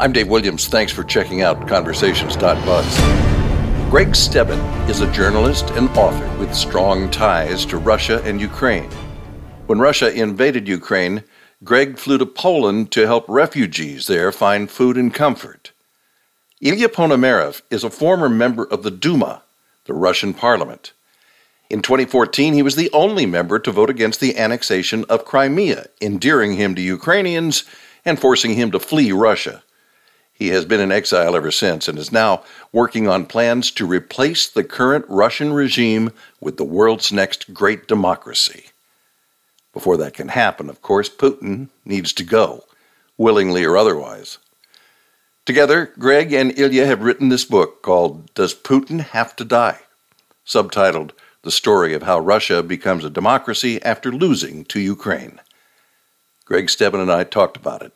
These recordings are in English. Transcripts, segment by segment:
I'm Dave Williams. Thanks for checking out Conversations.buzz. Greg Stebben is a journalist and author with strong ties to Russia and Ukraine. When Russia invaded Ukraine, Greg flew to Poland to help refugees there find food and comfort. Ilya Ponomarev is a former member of the Duma, the Russian parliament. In 2014, he was the only member to vote against the annexation of Crimea, endearing him to Ukrainians and forcing him to flee Russia. He has been in exile ever since and is now working on plans to replace the current Russian regime with the world's next great democracy. Before that can happen, of course, Putin needs to go, willingly or otherwise. Together, Greg and Ilya have written this book called Does Putin Have to Die? Subtitled The Story of How Russia Becomes a Democracy After Losing to Ukraine. Greg Stebben and I talked about it.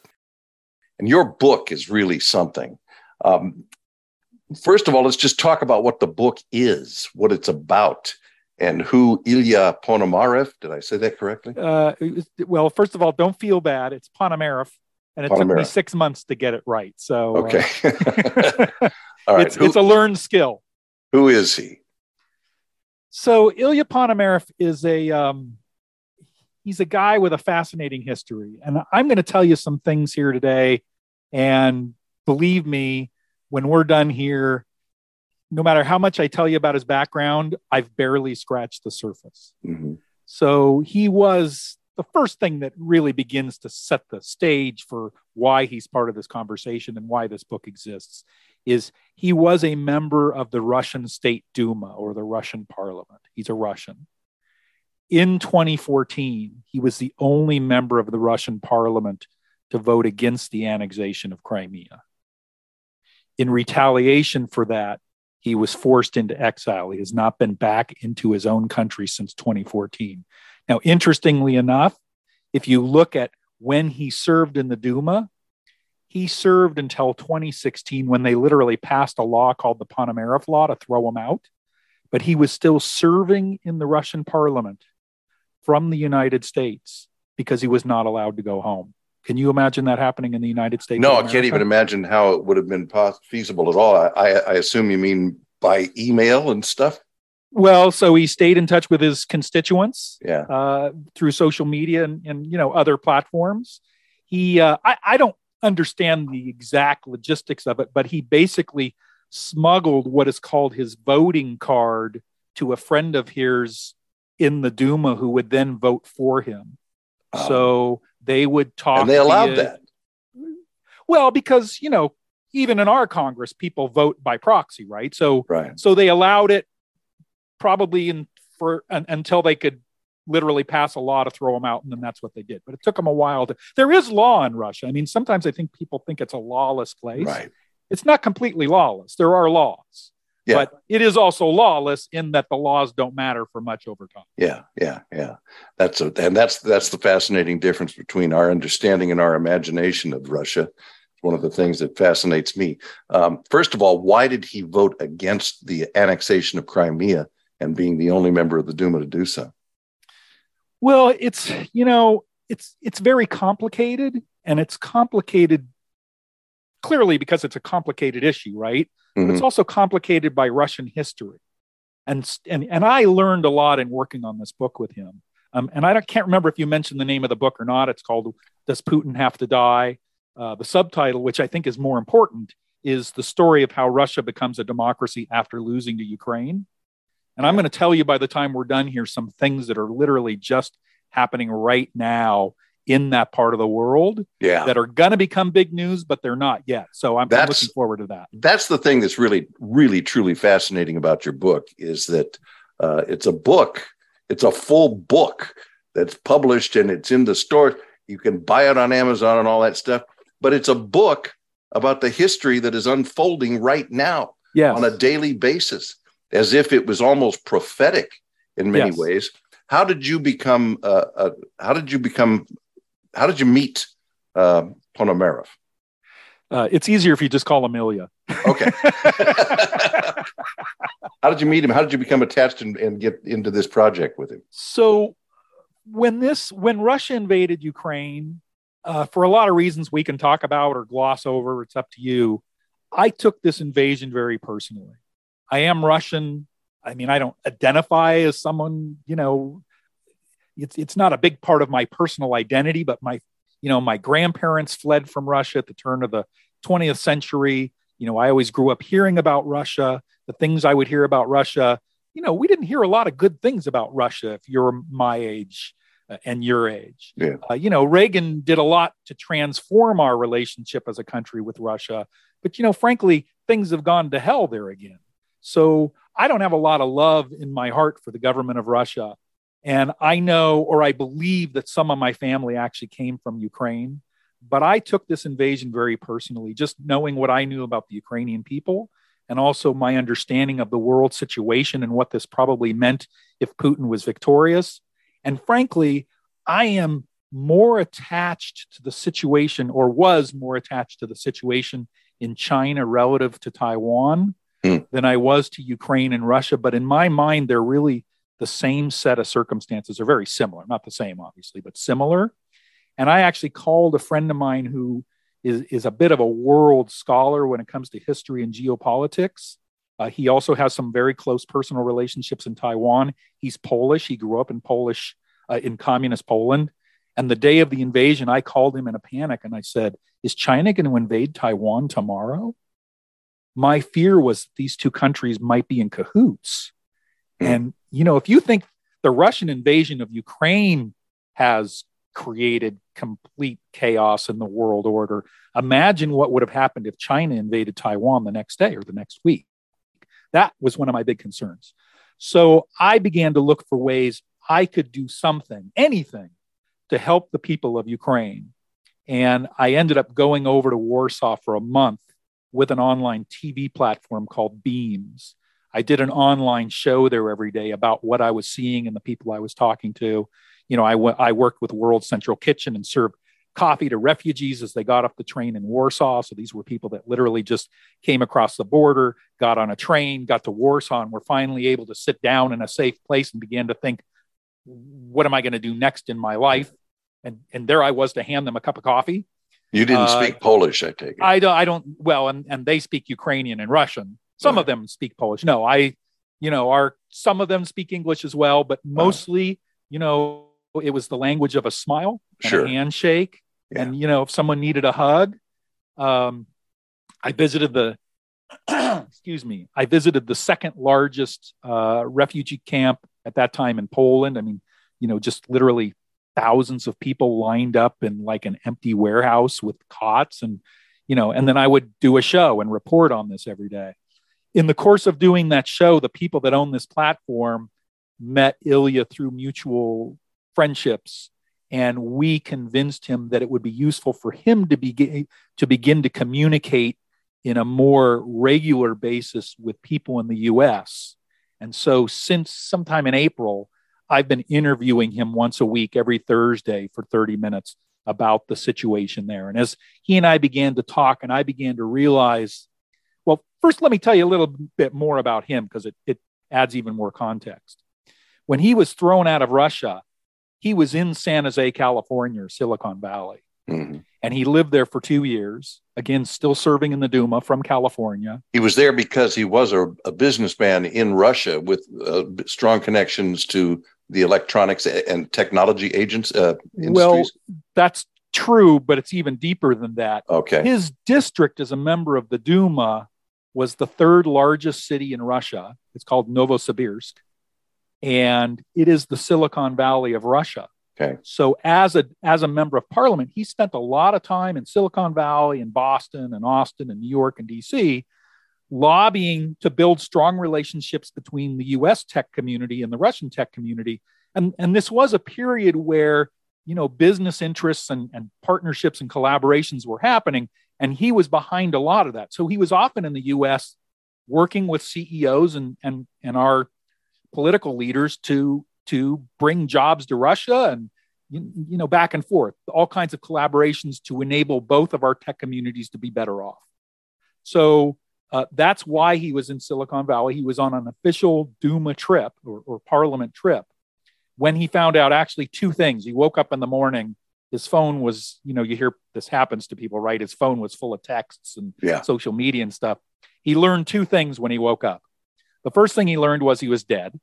And your book is really something. Um, first of all, let's just talk about what the book is, what it's about, and who Ilya Ponomarev. Did I say that correctly? Uh, well, first of all, don't feel bad. It's Ponomarev, and it Ponomarev. took me six months to get it right. So uh, okay, uh, all right. It's, who, it's a learned skill. Who is he? So Ilya Ponomarev is a um, he's a guy with a fascinating history, and I'm going to tell you some things here today and believe me, when we're done here, no matter how much I tell you about his background, I've barely scratched the surface. Mm-hmm. So he was the first thing that really begins to set the stage for why he's part of this conversation and why this book exists is he was a member of the Russian State Duma or the Russian parliament. He's a Russian. In 2014, he was the only member of the Russian parliament to vote against the annexation of Crimea. In retaliation for that, he was forced into exile. He has not been back into his own country since 2014. Now, interestingly enough, if you look at when he served in the Duma, he served until 2016 when they literally passed a law called the Ponomarev Law to throw him out. But he was still serving in the Russian parliament from the United States because he was not allowed to go home. Can you imagine that happening in the United States? No, I can't even imagine how it would have been feasible at all. I, I assume you mean by email and stuff. Well, so he stayed in touch with his constituents, yeah, uh, through social media and, and you know other platforms. He, uh, I, I don't understand the exact logistics of it, but he basically smuggled what is called his voting card to a friend of his in the Duma, who would then vote for him. Um, so they would talk. And they allowed that. Well, because you know, even in our Congress, people vote by proxy, right? So, right. so they allowed it probably in for until they could literally pass a law to throw them out, and then that's what they did. But it took them a while to. There is law in Russia. I mean, sometimes I think people think it's a lawless place. Right. It's not completely lawless. There are laws. Yeah. But it is also lawless in that the laws don't matter for much over time. Yeah, yeah, yeah. That's a, and that's that's the fascinating difference between our understanding and our imagination of Russia. It's one of the things that fascinates me. Um, first of all, why did he vote against the annexation of Crimea and being the only member of the Duma to do so? Well, it's you know it's it's very complicated, and it's complicated clearly because it's a complicated issue, right? Mm-hmm. It's also complicated by Russian history. And, and, and I learned a lot in working on this book with him. Um, and I can't remember if you mentioned the name of the book or not. It's called Does Putin Have to Die? Uh, the subtitle, which I think is more important, is the story of how Russia becomes a democracy after losing to Ukraine. And I'm going to tell you by the time we're done here some things that are literally just happening right now in that part of the world yeah. that are going to become big news, but they're not yet. So I'm, I'm, looking forward to that. That's the thing that's really, really, truly fascinating about your book is that uh, it's a book, it's a full book that's published and it's in the store. You can buy it on Amazon and all that stuff, but it's a book about the history that is unfolding right now yes. on a daily basis, as if it was almost prophetic in many yes. ways. How did you become? Uh, uh, how did you become how did you meet uh, Ponomarev? Uh, it's easier if you just call him Ilya. Okay. How did you meet him? How did you become attached and, and get into this project with him? So when this when Russia invaded Ukraine, uh, for a lot of reasons we can talk about or gloss over. It's up to you. I took this invasion very personally. I am Russian. I mean, I don't identify as someone, you know, it's it's not a big part of my personal identity, but my, you know, my grandparents fled from Russia at the turn of the 20th century. You know, I always grew up hearing about Russia, the things I would hear about Russia. You know, we didn't hear a lot of good things about Russia if you're my age uh, and your age. Yeah. Uh, you know, Reagan did a lot to transform our relationship as a country with Russia. But, you know, frankly, things have gone to hell there again. So I don't have a lot of love in my heart for the government of Russia. And I know or I believe that some of my family actually came from Ukraine. But I took this invasion very personally, just knowing what I knew about the Ukrainian people and also my understanding of the world situation and what this probably meant if Putin was victorious. And frankly, I am more attached to the situation or was more attached to the situation in China relative to Taiwan mm. than I was to Ukraine and Russia. But in my mind, they're really the same set of circumstances are very similar, not the same, obviously, but similar. And I actually called a friend of mine who is, is a bit of a world scholar when it comes to history and geopolitics. Uh, he also has some very close personal relationships in Taiwan. He's Polish. He grew up in Polish, uh, in communist Poland. And the day of the invasion, I called him in a panic and I said, Is China going to invade Taiwan tomorrow? My fear was these two countries might be in cahoots. Mm. And, you know, if you think the Russian invasion of Ukraine has created complete chaos in the world order, imagine what would have happened if China invaded Taiwan the next day or the next week. That was one of my big concerns. So I began to look for ways I could do something, anything, to help the people of Ukraine. And I ended up going over to Warsaw for a month with an online TV platform called Beamz. I did an online show there every day about what I was seeing and the people I was talking to. You know, I, w- I worked with World Central Kitchen and served coffee to refugees as they got off the train in Warsaw. So these were people that literally just came across the border, got on a train, got to Warsaw, and were finally able to sit down in a safe place and began to think, what am I going to do next in my life? And, and there I was to hand them a cup of coffee. You didn't uh, speak Polish, I take it. I don't, I don't, well, and, and they speak Ukrainian and Russian. Some right. of them speak Polish. No, I, you know, are some of them speak English as well, but mostly, you know, it was the language of a smile and sure. a handshake. Yeah. And, you know, if someone needed a hug, um, I visited the, excuse me, I visited the second largest uh, refugee camp at that time in Poland. I mean, you know, just literally thousands of people lined up in like an empty warehouse with cots and, you know, and then I would do a show and report on this every day. In the course of doing that show, the people that own this platform met Ilya through mutual friendships and we convinced him that it would be useful for him to begin to begin to communicate in a more regular basis with people in the US. And so since sometime in April, I've been interviewing him once a week every Thursday for 30 minutes about the situation there. And as he and I began to talk and I began to realize, first let me tell you a little bit more about him because it, it adds even more context. When he was thrown out of Russia, he was in San Jose, California, or Silicon Valley. Mm-hmm. And he lived there for two years, again, still serving in the Duma from California. He was there because he was a, a businessman in Russia with uh, strong connections to the electronics and technology agents uh, industries. Well, that's true, but it's even deeper than that. Okay. His district as a member of the Duma was the third largest city in Russia. It's called Novosibirsk and it is the Silicon Valley of Russia. Okay. So as a as a member of parliament, he spent a lot of time in Silicon Valley and Boston and Austin and New York and DC lobbying to build strong relationships between the US tech community and the Russian tech community. And, and this was a period where you know business interests and, and partnerships and collaborations were happening. And he was behind a lot of that. So he was often in the US working with CEOs and and and our political leaders to to bring jobs to Russia and you know back and forth all kinds of collaborations to enable both of our tech communities to be better off. So uh, that's why he was in silicon valley. He was on an official duma trip or, or parliament trip when he found out actually two things. He woke up in the morning his phone was, you know, you hear this happens to people, right? His phone was full of texts and Yeah. social media and stuff. He learned two things when he woke up. The first thing he learned was he was dead.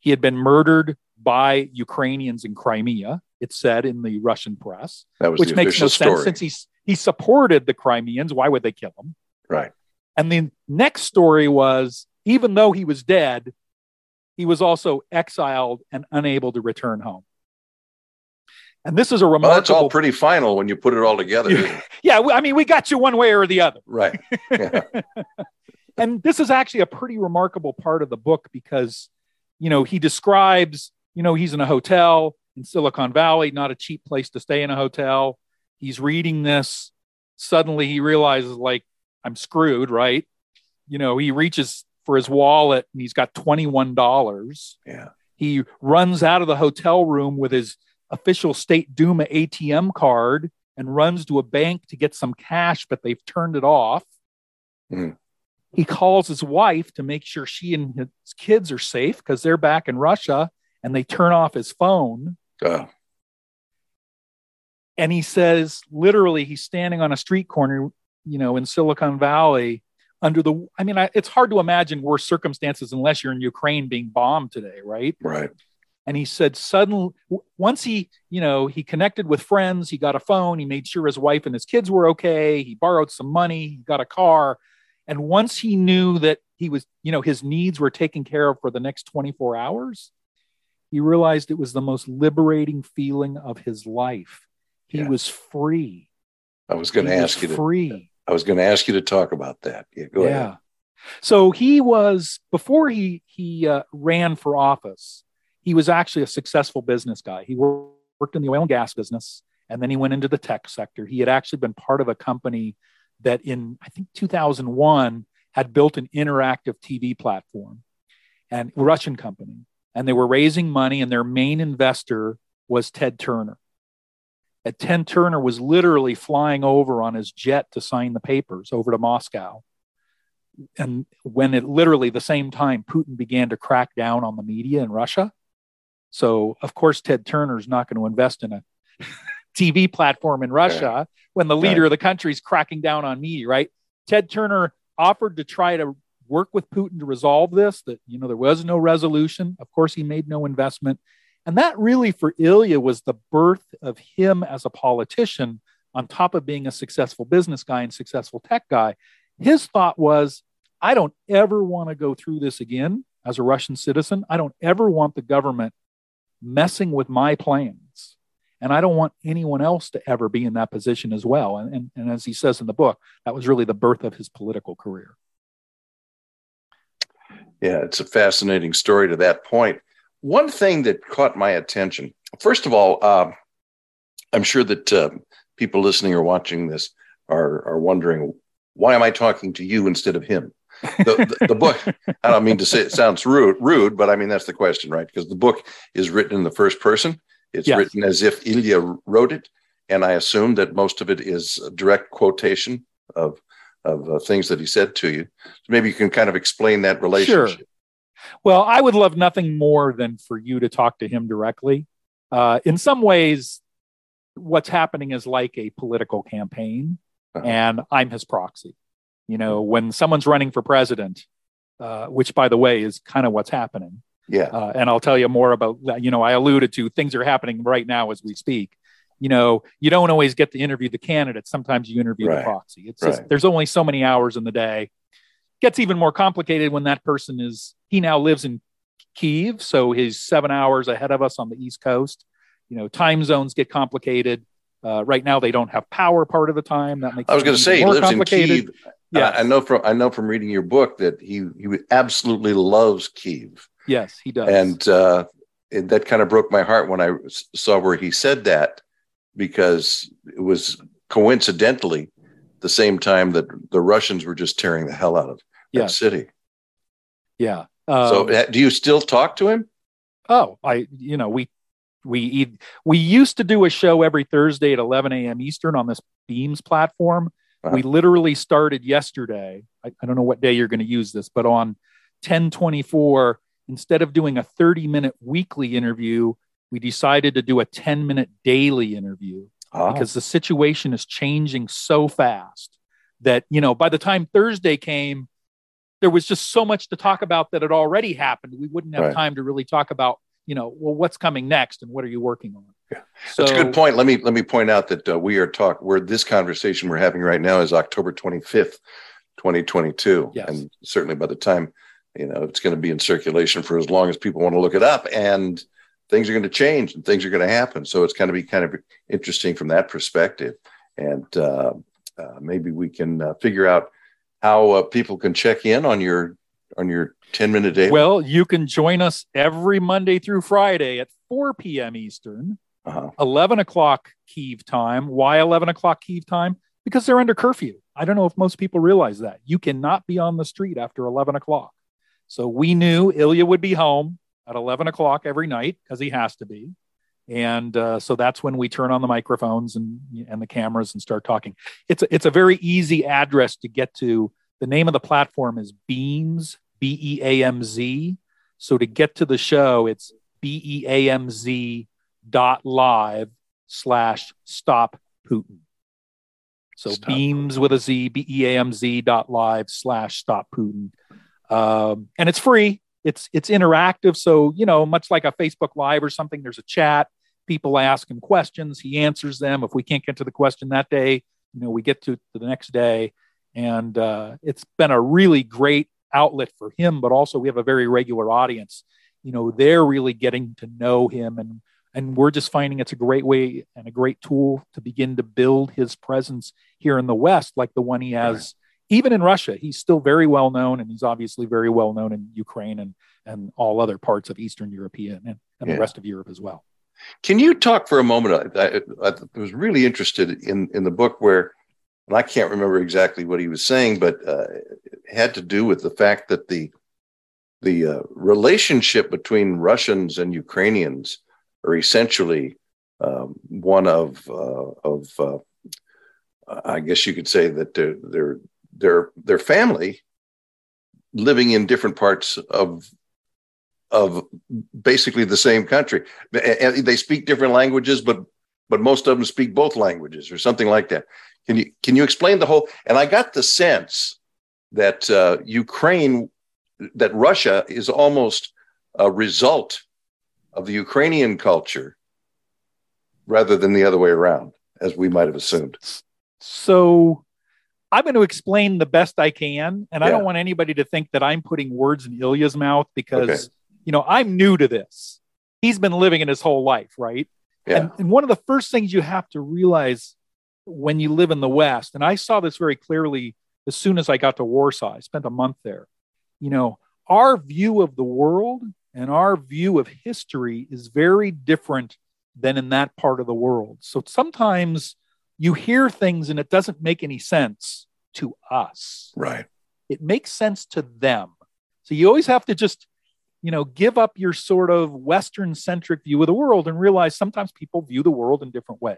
He had been murdered by Ukrainians in Crimea, it said in the Russian press, That was which makes no story. sense since he's, he supported the Crimeans. Why would they kill him? right. And the next story was even though he was dead, he was also exiled and unable to return home. And this is a remarkable. Well, that's all pretty final when you put it all together. yeah, I mean, we got you one way or the other. right. Yeah. and this is actually a pretty remarkable part of the book because you know he describes you know he's in a hotel in silicon valley not a cheap place to stay in a hotel he's reading this suddenly he realizes like i'm screwed right you know he reaches for his wallet and he's got $21 Yeah. he runs out of the hotel room with his official state duma atm card and runs to a bank to get some cash but they've turned it off Hmm. he calls his wife to make sure she and his kids are safe because they're back in Russia and they turn off his phone. And he says, literally, he's standing on a street corner, you know, in Silicon Valley under the, I mean, I, it's hard to imagine worse circumstances unless you're in Ukraine being bombed today, right? right. And he said, suddenly, once he, you know, he connected with friends, he got a phone, he made sure his wife and his kids were okay, he borrowed some money, he got a car. And once he knew that he was, you know, his needs were taken care of for the next 24 hours, he realized it was the most liberating feeling of his life. He Yeah. was free. I was going to ask you to. free. I was going to ask you to talk about that. Yeah. Go yeah. ahead. So he was before he he uh, ran for office. He was actually a successful business guy. He worked in the oil and gas business, and then he went into the tech sector. He had actually been part of a company that, in I think 2001, had built an interactive TV platform, and Russian company, and they were raising money, and their main investor was Ted Turner. And Ted Turner was literally flying over on his jet to sign the papers over to Moscow and when it literally the same time Putin began to crack down on the media in Russia. So of course Ted Turner's not going to invest in a TV platform in Russia when the leader Right. of the country is cracking down on media, right? Ted Turner offered to try to work with Putin to resolve this, that you know there was no resolution. Of course, he made no investment. And that really for Ilya was the birth of him as a politician on top of being a successful business guy and successful tech guy. His thought was, I don't ever want to go through this again as a Russian citizen. I don't ever want the government messing with my plans. And I don't want anyone else to ever be in that position as well. And, and, and as he says in the book, that was really the birth of his political career. Yeah, it's a fascinating story to that point. One thing that caught my attention, first of all, um, I'm sure that uh, people listening or watching this are are wondering why am I talking to you instead of him? The, the, the book. I don't mean to say it sounds rude, rude, but I mean that's the question, right? Because the book is written in the first person. It's Yes. written as if Ilya wrote it, and I assume that most of it is a direct quotation of of uh, things that he said to you. So maybe you can kind of explain that relationship. sure. Well, I would love nothing more than for you to talk to him directly. Uh, in some ways, what's happening is like a political campaign, Uh-huh. and I'm his proxy. You know, when someone's running for president, uh, which, by the way, is kind of what's happening. Yeah. Uh, and I'll tell you more about that. You know, I alluded to things are happening right now as we speak. You know, you don't always get to interview the candidate. Sometimes you interview the proxy. It's just there's only so many hours in the day. Gets even more complicated when that person is he now lives in Kiev, so he's seven hours ahead of us on the East Coast. You know, time zones get complicated. Uh, right now, they don't have power part of the time. That makes I was going to say he lives in. Kiev. Yes, I, I know from I know from reading your book that he he absolutely loves Kiev, yes, he does. and uh, that kind of broke my heart when I saw where he said that because it was coincidentally the same time that the Russians were just tearing the hell out of that Yes. city. yeah. so, Um, uh, do you still talk to him? Oh, I you know we we eat, we used to do a show every Thursday at 11 a.m. Eastern on this Beamz platform. Uh-huh. We literally started yesterday. I, I don't know what day you're going to use this, but on 1024, instead of doing a 30 minute weekly interview, we decided to do a 10 minute daily interview oh. because the situation is changing so fast that, you know, by the time Thursday came, there was just so much to talk about that had already happened. We wouldn't have right. time to really talk about, you know, well, what's coming next and what are you working on? Yeah. So, That's a good point. Let me let me point out that uh, we are talk where this conversation we're having right now is October 25th, 2022. Yes. And certainly by the time, you know, it's going to be in circulation for as long as people want to look it up. And things are going to change and things are going to happen. So it's going to be kind of interesting from that perspective. And uh, uh, maybe we can uh, figure out how uh, people can check in on your on your 10 minute day. Well, you can join us every Monday through Friday at 4 p.m. Eastern, uh-huh. 11 o'clock Kiev time. Why 11 o'clock Kiev time? Because they're under curfew. I don't know if most people realize that. You cannot be on the street after 11 o'clock. So we knew Ilya would be home at 11 o'clock every night because he has to be. And uh, so that's when we turn on the microphones and, and the cameras and start talking. It's a, it's a very easy address to get to. The name of the platform is Beamz, B E A M Z. So to get to the show, it's B E A M Z dot live slash stop Putin. So stop. Beamz with a Z, B E A M Z dot live slash stop Putin. Um, and it's free. It's it's interactive. So you know much like a facebook live or something there's a chat. People ask him questions. He answers them. If we can't get to the question that day you know we get to, to the next day. And uh, it's been a really great outlet for him but also we have a very regular audience. You know they're really getting to know him and and we're just finding it's a great way and a great tool to begin to build his presence here in the west like the one he has even in Russia, he's still very well known, and he's obviously very well known in Ukraine and and all other parts of Eastern European and, and yeah. the rest of Europe as well. Can you talk for a moment? I, I, I, was really interested in in the book where, and I can't remember exactly what he was saying, but uh, it had to do with the fact that the the uh, relationship between Russians and Ukrainians are essentially um, one of uh, of uh, I guess you could say that they're, they're their their family living in different parts of of basically the same country. And they speak different languages, but but most of them speak both languages or something like that. Can you can you explain the whole? And I got the sense that uh, Ukraine, that Russia is almost a result of the Ukrainian culture rather than the other way around, as we might have assumed. So I'm going to explain the best I can. And yeah. I don't want anybody to think that I'm putting words in Ilya's mouth because, okay. you know, I'm new to this. He's been living it his whole life, right? Yeah. And, and one of the first things you have to realize when you live in the West, and I saw this very clearly as soon as I got to Warsaw, I spent a month there. You know, our view of the world and our view of history is very different than in that part of the world. So sometimes you hear things and it doesn't make any sense to us. Right. It makes sense to them. So you always have to just, you know, give up your sort of Western centric view of the world and realize sometimes people view the world in different ways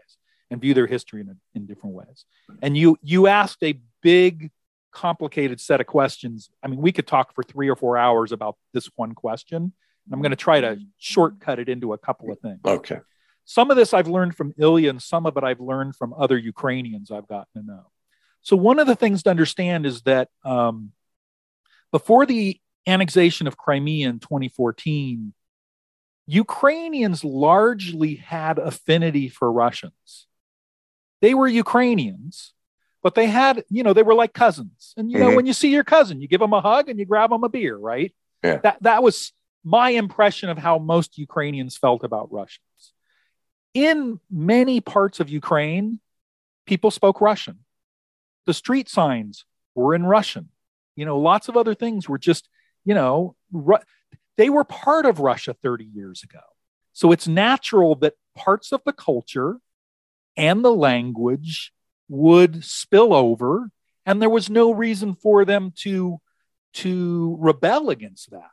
and view their history in, in different ways. And you you asked a big, complicated set of questions. I mean, we could talk for three or four hours about this one question. And I'm going to try to shortcut it into a couple of things. Okay. Some of this I've learned from Ilya, and some of it I've learned from other Ukrainians I've gotten to know. So, one of the things to understand is that um, before the annexation of Crimea in 2014, Ukrainians largely had affinity for Russians. They were Ukrainians, but they had, you know, they were like cousins. And, you know, mm-hmm. when you see your cousin, you give them a hug and you grab them a beer, right? Yeah. That, that was my impression of how most Ukrainians felt about Russians in many parts of Ukraine, people spoke Russian. The street signs were in Russian. You know, lots of other things were just, you know, Ru- they were part of Russia 30 years ago. So it's natural that parts of the culture and the language would spill over, and there was no reason for them to, to rebel against that.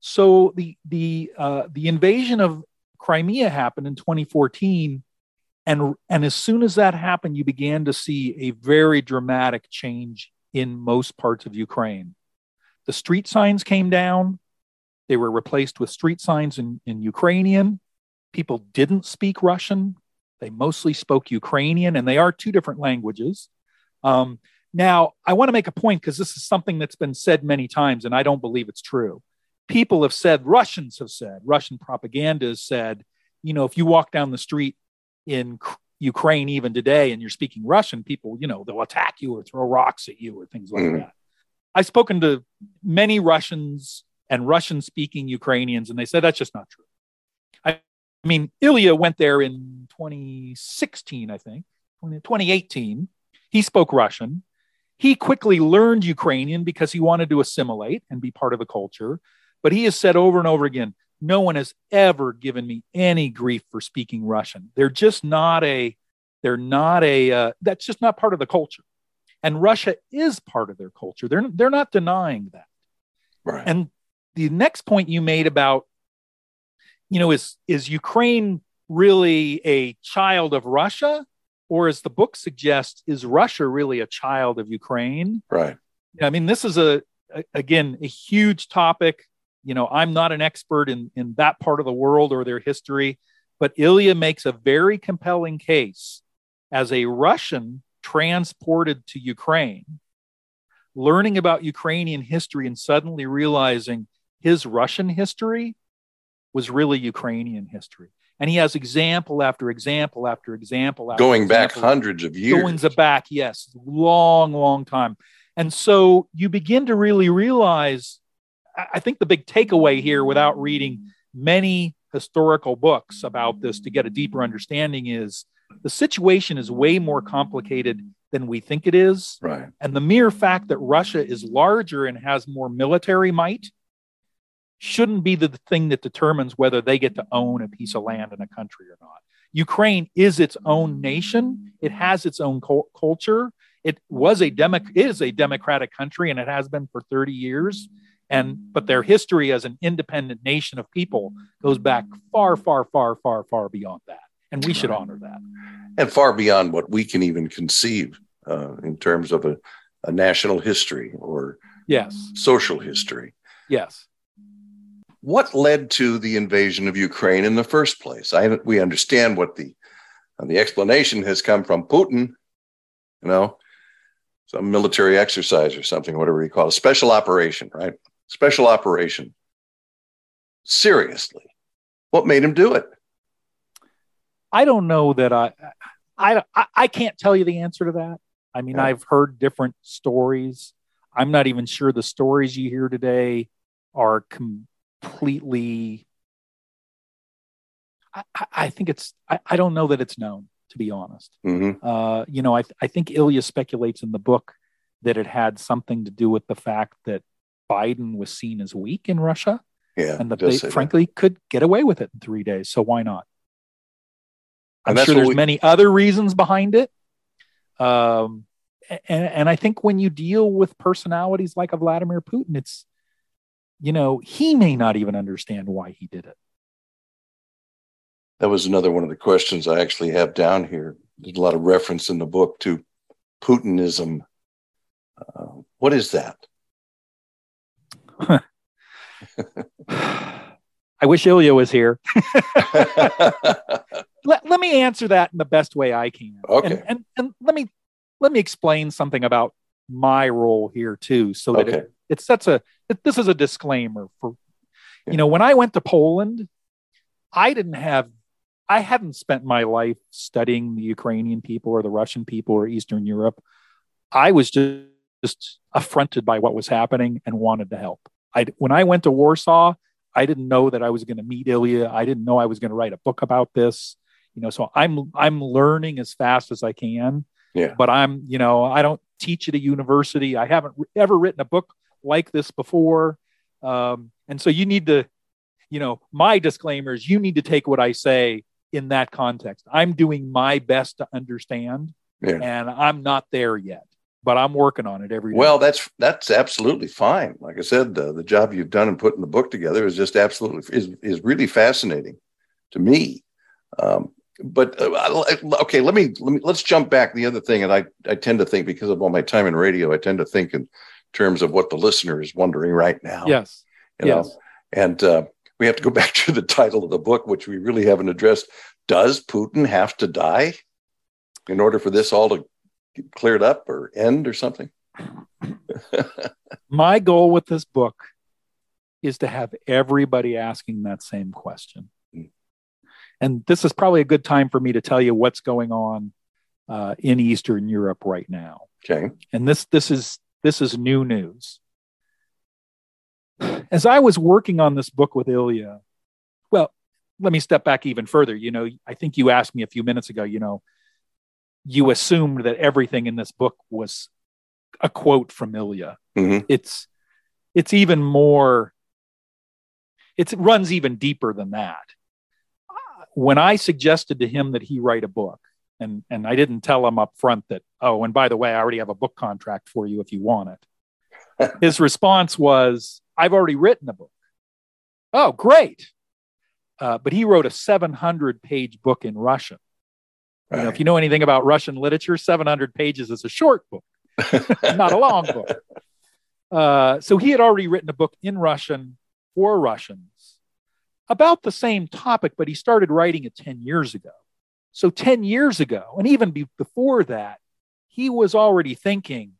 So the the uh, the invasion of Crimea happened in 2014. And, and as soon as that happened, you began to see a very dramatic change in most parts of Ukraine. The street signs came down, they were replaced with street signs in, in Ukrainian. people didn't speak Russian. They mostly spoke Ukrainian, and they are two different languages. Um, now, I want to make a point because this is something that's been said many times, and I don't believe it's true. People have said, Russians have said, Russian propaganda has said, you know, if you walk down the street in Ukraine even today and you're speaking Russian, people, you know, they'll attack you or throw rocks at you or things like mm. that. I've spoken to many Russians and Russian speaking Ukrainians, and they said that's just not true. I, mean, Ilya went there in 2016, I think, 2018. He spoke Russian. He quickly learned Ukrainian because he wanted to assimilate and be part of the culture. But he has said over and over again, no one has ever given me any grief for speaking Russian. They're just not a, they're not a, uh, that's just not part of the culture. And Russia is part of their culture. They're, they're not denying that. Right. And the next point you made about, you know, is, is Ukraine really a child of Russia? Or as the book suggests, is Russia really a child of Ukraine? Right. I mean, this is a, a again, a huge topic you know, I'm not an expert in, in that part of the world or their history, but Ilya makes a very compelling case as a Russian transported to Ukraine, learning about Ukrainian history and suddenly realizing his Russian history was really Ukrainian history. And he has example after example after example. After going example, back hundreds of years. Going back, yes, long, long time. And so you begin to really realize I think the big takeaway here, without reading many historical books about this to get a deeper understanding, is the situation is way more complicated than we think it is. Right. And the mere fact that Russia is larger and has more military might shouldn't be the thing that determines whether they get to own a piece of land in a country or not. Ukraine is its own nation. It has its own culture. It was a demo- is a democratic country, and it has been for 30 years. And but their history as an independent nation of people goes back far far far far far beyond that. And we should honor that. And far beyond what we can even conceive uh, in terms of a, a national history or yes. social history. Yes what led to the invasion of ukraine in the first place I, we understand what the uh, the explanation has come from putin you know some military exercise or something whatever you call it a special operation right special operation. Seriously, what made him do it? I don't know that I, I, I can't tell you the answer to that. I mean, yeah. I've heard different stories. I'm not even sure the stories you hear today are completely. I, I think it's. I, I, don't know that it's known, to be honest. Mm-hmm. Uh, you know, I, I think Ilya speculates in the book that it had something to do with the fact that Biden was seen as weak in Russia. Yeah, and that they frankly that. could get away with it in three days. So why not? I'm sure there's we... many other reasons behind it. Um, and, and I think when you deal with personalities like a Vladimir Putin, it's, you know, he may not even understand why he did it. That was another one of the questions I actually have down here. There's a lot of reference in the book to Putinism. Uh, what is that? I wish Ilya was here. let, let me answer that in the best way I can. Okay. And, and, and let me let me explain something about my role here too, so that okay. it, it sets a it, this is a disclaimer for you know when I went to Poland, I didn't have I hadn't spent my life studying the Ukrainian people or the Russian people or Eastern Europe. I was just just affronted by what was happening and wanted to help. I when I went to Warsaw, I didn't know that I was going to meet Ilya. I didn't know I was going to write a book about this. You know, so I'm I'm learning as fast as I can. Yeah. But I'm, you know, I don't teach at a university. I haven't ever written a book like this before. Um, and so you need to, you know, my disclaimers, you need to take what I say in that context. I'm doing my best to understand, yeah. and I'm not there yet but I'm working on it every day. Well, that's that's absolutely fine. Like I said, uh, the job you've done in putting the book together is just absolutely is is really fascinating to me. Um, but uh, okay, let me let me let's jump back. The other thing, and I I tend to think because of all my time in radio, I tend to think in terms of what the listener is wondering right now. Yes. You yes. Know? And uh, we have to go back to the title of the book, which we really haven't addressed. Does Putin have to die in order for this all to get cleared up or end or something? My goal with this book is to have everybody asking that same question. Mm. And this is probably a good time for me to tell you what's going on uh, in Eastern Europe right now. Okay. And this this is this is new news. As I was working on this book with Ilya, well, let me step back even further. You know, I think you asked me a few minutes ago, you know, you assumed that everything in this book was a quote from Ilya. Mm-hmm. It's it's even more it runs even deeper than that. When I suggested to him that he write a book, and and I didn't tell him up front that, oh, and by the way, I already have a book contract for you if you want it. His response was, I've already written a book. Oh, great. Uh, but he wrote a 700 page book in Russian. Right. You know, if you know anything about Russian literature, 700 pages is a short book, not a long book. Uh, so he had already written a book in Russian for Russians about the same topic, but he started writing it 10 years ago. So 10 years ago, and even be- before that, he was already thinking,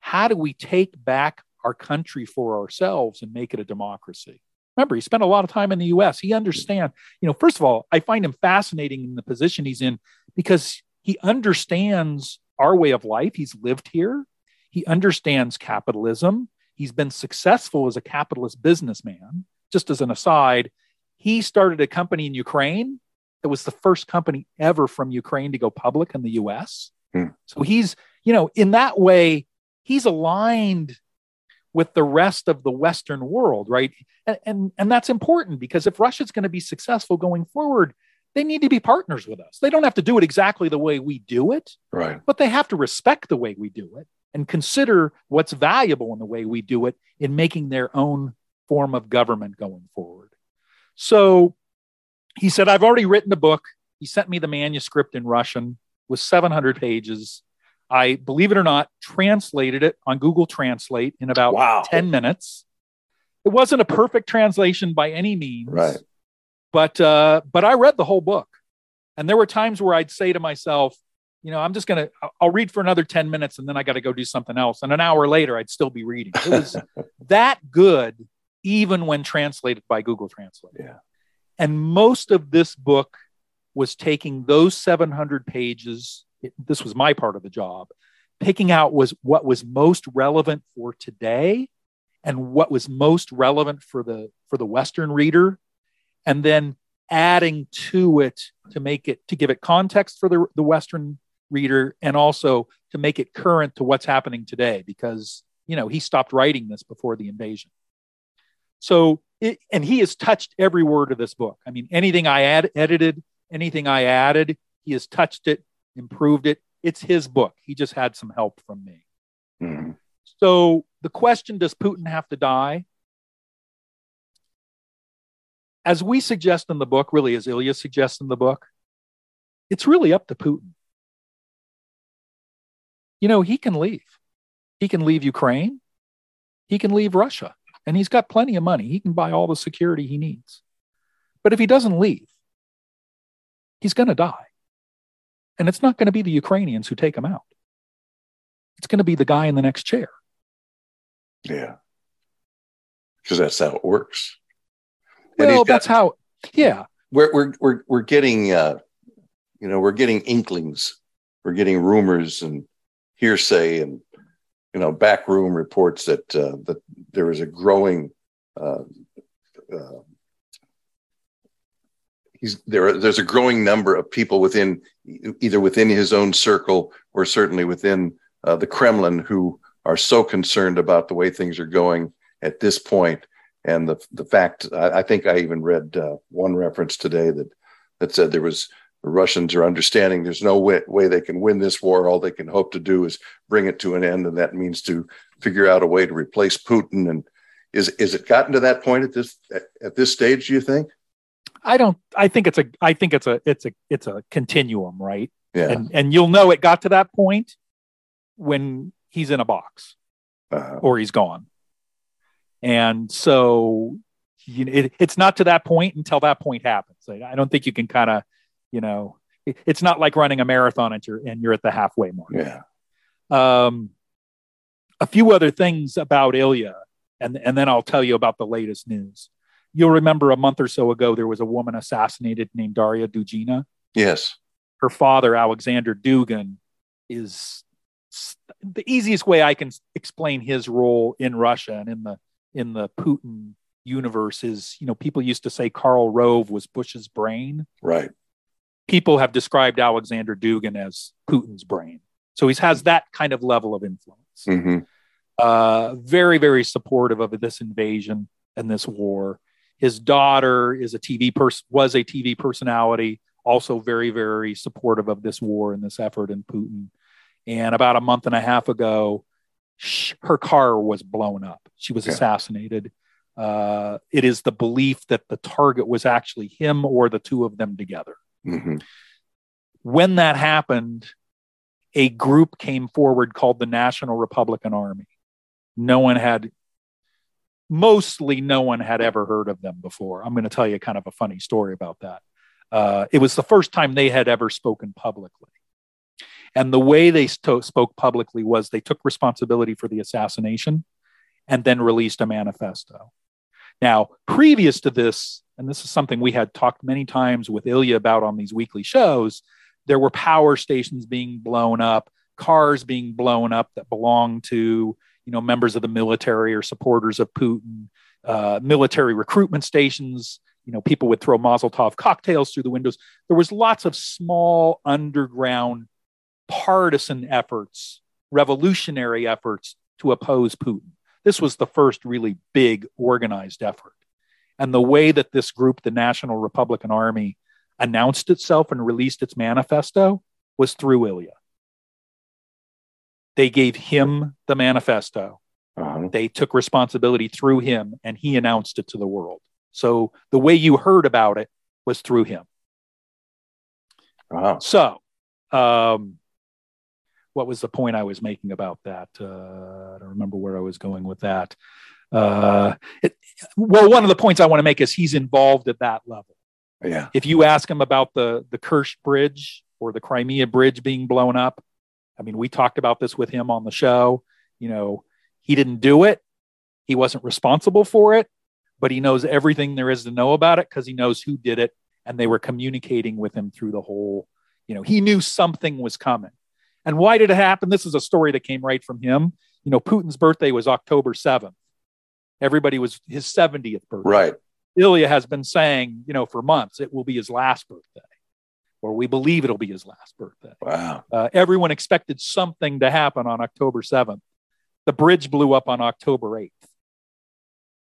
how do we take back our country for ourselves and make it a democracy? Remember, he spent a lot of time in the US. He understands, you know, first of all, I find him fascinating in the position he's in because he understands our way of life. He's lived here. He understands capitalism. He's been successful as a capitalist businessman. Just as an aside, he started a company in Ukraine that was the first company ever from Ukraine to go public in the US. Hmm. So he's, you know, in that way, he's aligned with the rest of the Western world, right? And, and, and that's important because if Russia's going to be successful going forward, they need to be partners with us. They don't have to do it exactly the way we do it, right? But they have to respect the way we do it and consider what's valuable in the way we do it in making their own form of government going forward. So he said, I've already written a book. He sent me the manuscript in Russian with 700 pages. I, believe it or not, translated it on Google Translate in about wow. 10 minutes. It wasn't a perfect translation by any means. Right. But uh, but I read the whole book. And there were times where I'd say to myself, you know, I'm just going to, I'll read for another 10 minutes and then I got to go do something else. And an hour later, I'd still be reading. It was that good, even when translated by Google Translate. Yeah. And most of this book was taking those 700 pages. It, this was my part of the job, picking out was what was most relevant for today and what was most relevant for the for the Western reader, and then adding to it to make it to give it context for the, the Western reader and also to make it current to what's happening today because you know he stopped writing this before the invasion so it, and he has touched every word of this book i mean anything i add, edited anything i added he has touched it improved it it's his book he just had some help from me mm-hmm. so the question does putin have to die as we suggest in the book really as ilya suggests in the book it's really up to putin you know, he can leave. He can leave Ukraine. He can leave Russia. And he's got plenty of money. He can buy all the security he needs. But if he doesn't leave, he's going to die. And it's not going to be the Ukrainians who take him out. It's going to be the guy in the next chair. Yeah. Because that's how it works. well, got, that's how, yeah. We're, we're, we're, we're getting, uh, you know, we're getting inklings. We're getting rumors and hearsay and you know backroom reports that uh, that there is a growing uh, uh, he's there there's a growing number of people within either within his own circle or certainly within uh, the Kremlin who are so concerned about the way things are going at this point. And the the fact I, I think I even read uh, one reference today that that said there was the Russians are understanding there's no way, way, they can win this war. All they can hope to do is bring it to an end, and that means to figure out a way to replace Putin. And is is it gotten to that point at this at, at this stage? Do you think? I don't. I think it's a. I think it's a. It's a. It's a continuum, right? Yeah. And and you'll know it got to that point when he's in a box uh-huh. or he's gone. And so you know, it, it's not to that point until that point happens. I don't think you can kind of, you know, it, it's not like running a marathon and you're and you're at the halfway mark. Yeah. Um, a few other things about Ilya, and and then I'll tell you about the latest news. You'll remember a month or so ago there was a woman assassinated named Daria Dugina. Yes. Her father, Alexander Dugin, is the easiest way I can explain his role in Russia and in the in the Putin universe is, you know, people used to say Karl Rove was Bush's brain. Right. People have described Alexander Dugin as Putin's brain. So he has that kind of level of influence. Mm-hmm. Uh, very, very supportive of this invasion and this war. His daughter is a TV person, was a TV personality, also very, very supportive of this war and this effort in Putin. And about a month and a half ago, sh- her car was blown up. She was assassinated. Uh, it is the belief that the target was actually him or the two of them together. Hmm When that happened, a group came forward called the National Republican Army. No one had, mostly no one had ever heard of them before. I'm going to tell you kind of a funny story about that. Uh, it was the first time they had ever spoken publicly. And the way they spoke publicly was they took responsibility for the assassination and then released a manifesto. Now, previous to this, and this is something we had talked many times with Ilya about on these weekly shows, there were power stations being blown up, cars being blown up that belonged to you know members of the military or supporters of Putin, uh, military recruitment stations. You know, people would throw Molotov cocktails through the windows. There was lots of small underground partisan efforts, revolutionary efforts to oppose Putin. This was the first really big organized effort. And the way that this group, the National Republican Army, announced itself and released its manifesto was through Ilya. They gave him the manifesto. Uh-huh. They took responsibility through him and he announced it to the world. So the way you heard about it was through him. Wow. So, um, what was the point I was making about that? Uh, I don't remember where I was going with that. Uh, it, well, one of the points I want to make is he's involved at that level. Yeah. If you ask him about the the Kerch Bridge or the Crimea Bridge being blown up, I mean, we talked about this with him on the show. You know, he didn't do it. He wasn't responsible for it, but he knows everything there is to know about it because he knows who did it, and they were communicating with him through the whole. You know, he knew something was coming. And why did it happen? This is a story that came right from him. You know, Putin's birthday was October 7th. Everybody was his 70th birthday. Right. Ilya has been saying, you know, for months, it will be his last birthday, or we believe it'll be his last birthday. Wow. Uh, everyone expected something to happen on October 7th. The bridge blew up on October 8th.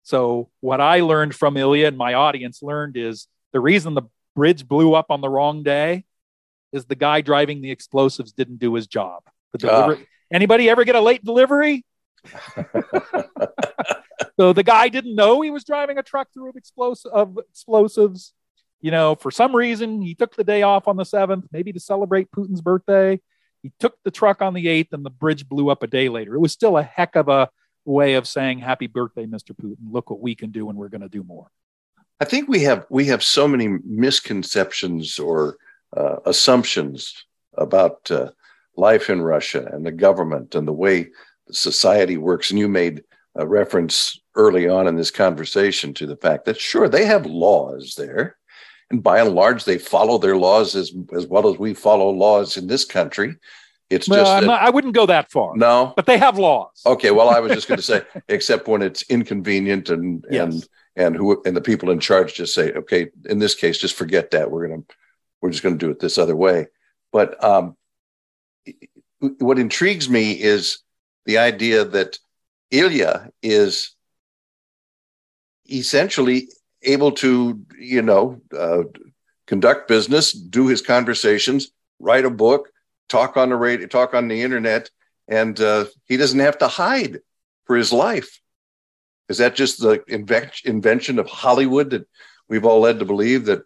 So, what I learned from Ilya and my audience learned is the reason the bridge blew up on the wrong day is the guy driving the explosives didn't do his job. The Ah. deliver- Anybody ever get a late delivery? So the guy didn't know he was driving a truck through of, explos- of explosives. You know, for some reason, he took the day off on the 7th, maybe to celebrate Putin's birthday. He took the truck on the 8th, and the bridge blew up a day later. It was still a heck of a way of saying, Happy birthday, Mr. Putin. Look what we can do, and we're going to do more. I think we have we have so many misconceptions or uh, assumptions about uh, life in Russia and the government and the way society works. And you made a reference early on in this conversation to the fact that sure they have laws there, and by and large they follow their laws as as well as we follow laws in this country. It's Well, just that- not, I wouldn't go that far, no. but they have laws. Okay, well, I was just going to say, except when it's inconvenient and and and who and the people in charge just say, okay, in this case, just forget that. We're gonna we're just going to do it this other way. But um, what intrigues me is the idea that Ilya is essentially able to, you know, uh, conduct business, do his conversations, write a book, talk on the radio, talk on the internet, and uh, he doesn't have to hide for his life. Is that just the invention of Hollywood that we've all led to believe that,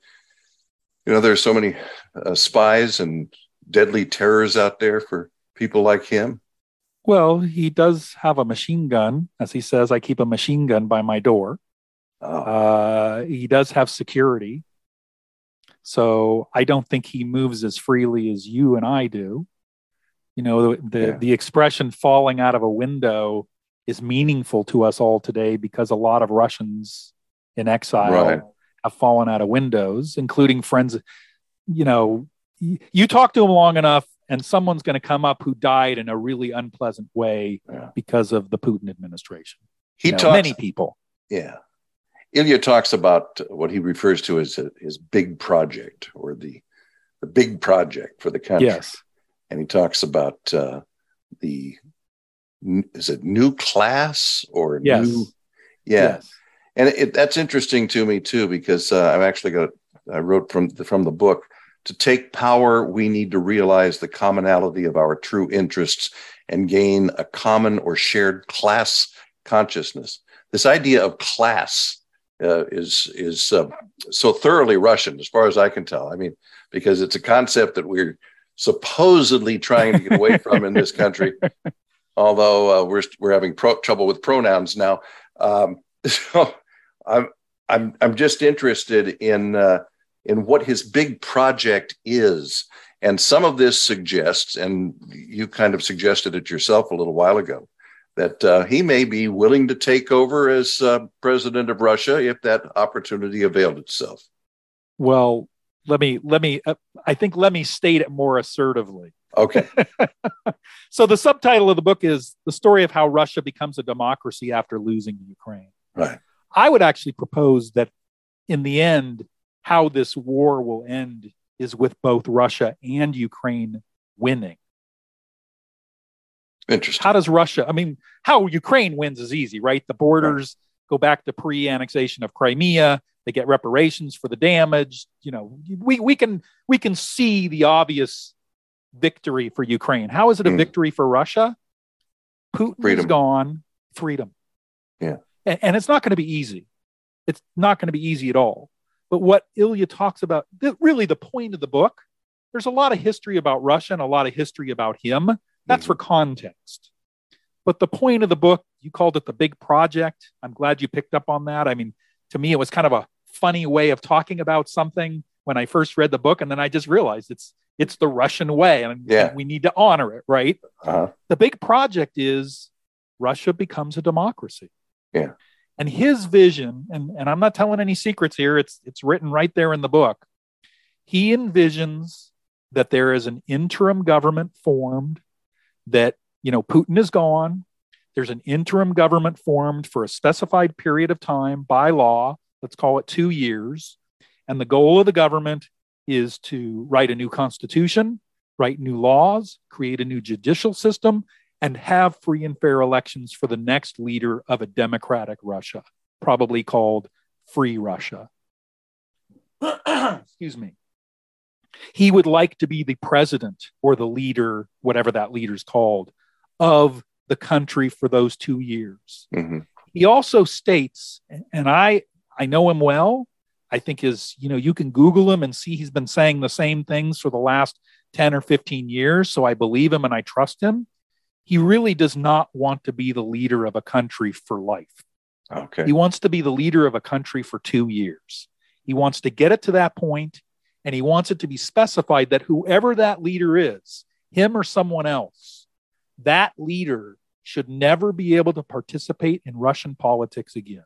you know, there's so many uh, spies and deadly terrors out there for people like him? Well, he does have a machine gun. As he says, I keep a machine gun by my door. Oh, Uh, he does have security. So I don't think he moves as freely as you and I do. You know, the, the, Yeah. the expression falling out of a window is meaningful to us all today because a lot of Russians in exile Right. Have fallen out of windows, including friends. You know, you talk to them long enough, and someone's going to come up who died in a really unpleasant way Yeah. because of the Putin administration. he You know, talks. many people. Yeah. Ilya talks about what he refers to as his big project or the the big project for the country. Yes. And he talks about uh, the is it new class or Yes. new yeah. Yes. And it, that's interesting to me too because uh, I've actually got I wrote from the, from the book to take power we need to realize the commonality of our true interests and gain a common or shared class consciousness. This idea of class uh, is is uh, so thoroughly Russian, as far as I can tell. I mean, because it's a concept that we're supposedly trying to get away from in this country. Although uh, we're we're having pro- trouble with pronouns now, um, so I'm I'm I'm just interested in uh, in what his big project is, and some of this suggests, and you kind of suggested it yourself a little while ago, that uh, he may be willing to take over as uh, president of Russia if that opportunity availed itself. Well, let me let me uh, I think let me state it more assertively. Okay, So the subtitle of the book is The Story of How Russia Becomes a Democracy After Losing Ukraine. right, I would actually propose that in the end how this war will end is with both Russia and Ukraine winning. interesting. How does Russia, I mean, how Ukraine wins is easy, right? The borders go back to pre annexation of Crimea. They get reparations for the damage. You know, we, we can we can see the obvious victory for Ukraine. How is it a Mm. victory for Russia? Putin is gone, freedom. Yeah. And, and it's not going to be easy. It's not going to be easy at all. But what Ilya talks about, th- really the point of the book, there's a lot of history about Russia and a lot of history about him. That's Mhm. for context. But the point of the book, you called it the big project. I'm glad you picked up on that. I mean, to me, it was kind of a funny way of talking about something when I first read the book, and then I just realized it's it's the Russian way, and, Yeah. we need to honor it, right? Uh-huh. The big project is Russia becomes a democracy. Yeah. And his vision, and, and I'm not telling any secrets here, it's it's written right there in the book. He envisions that there is an interim government formed that, you know, Putin is gone. There's an interim government formed for a specified period of time by law. Let's call it two years. And the goal of the government is to write a new constitution, write new laws, create a new judicial system, and have free and fair elections for the next leader of a democratic Russia, probably called Free Russia. Excuse me. He would like to be the president or the leader, whatever that leader's called, of the country for those two years. Mhm. He also states, and I I know him well. I think his, you know, you can Google him and see he's been saying the same things for the last 10 or 15 years. So I believe him and I trust him. He really does not want to be the leader of a country for life. Okay. He wants to be the leader of a country for two years. He wants to get it to that point, and he wants it to be specified that whoever that leader is, him or someone else, that leader should never be able to participate in Russian politics again.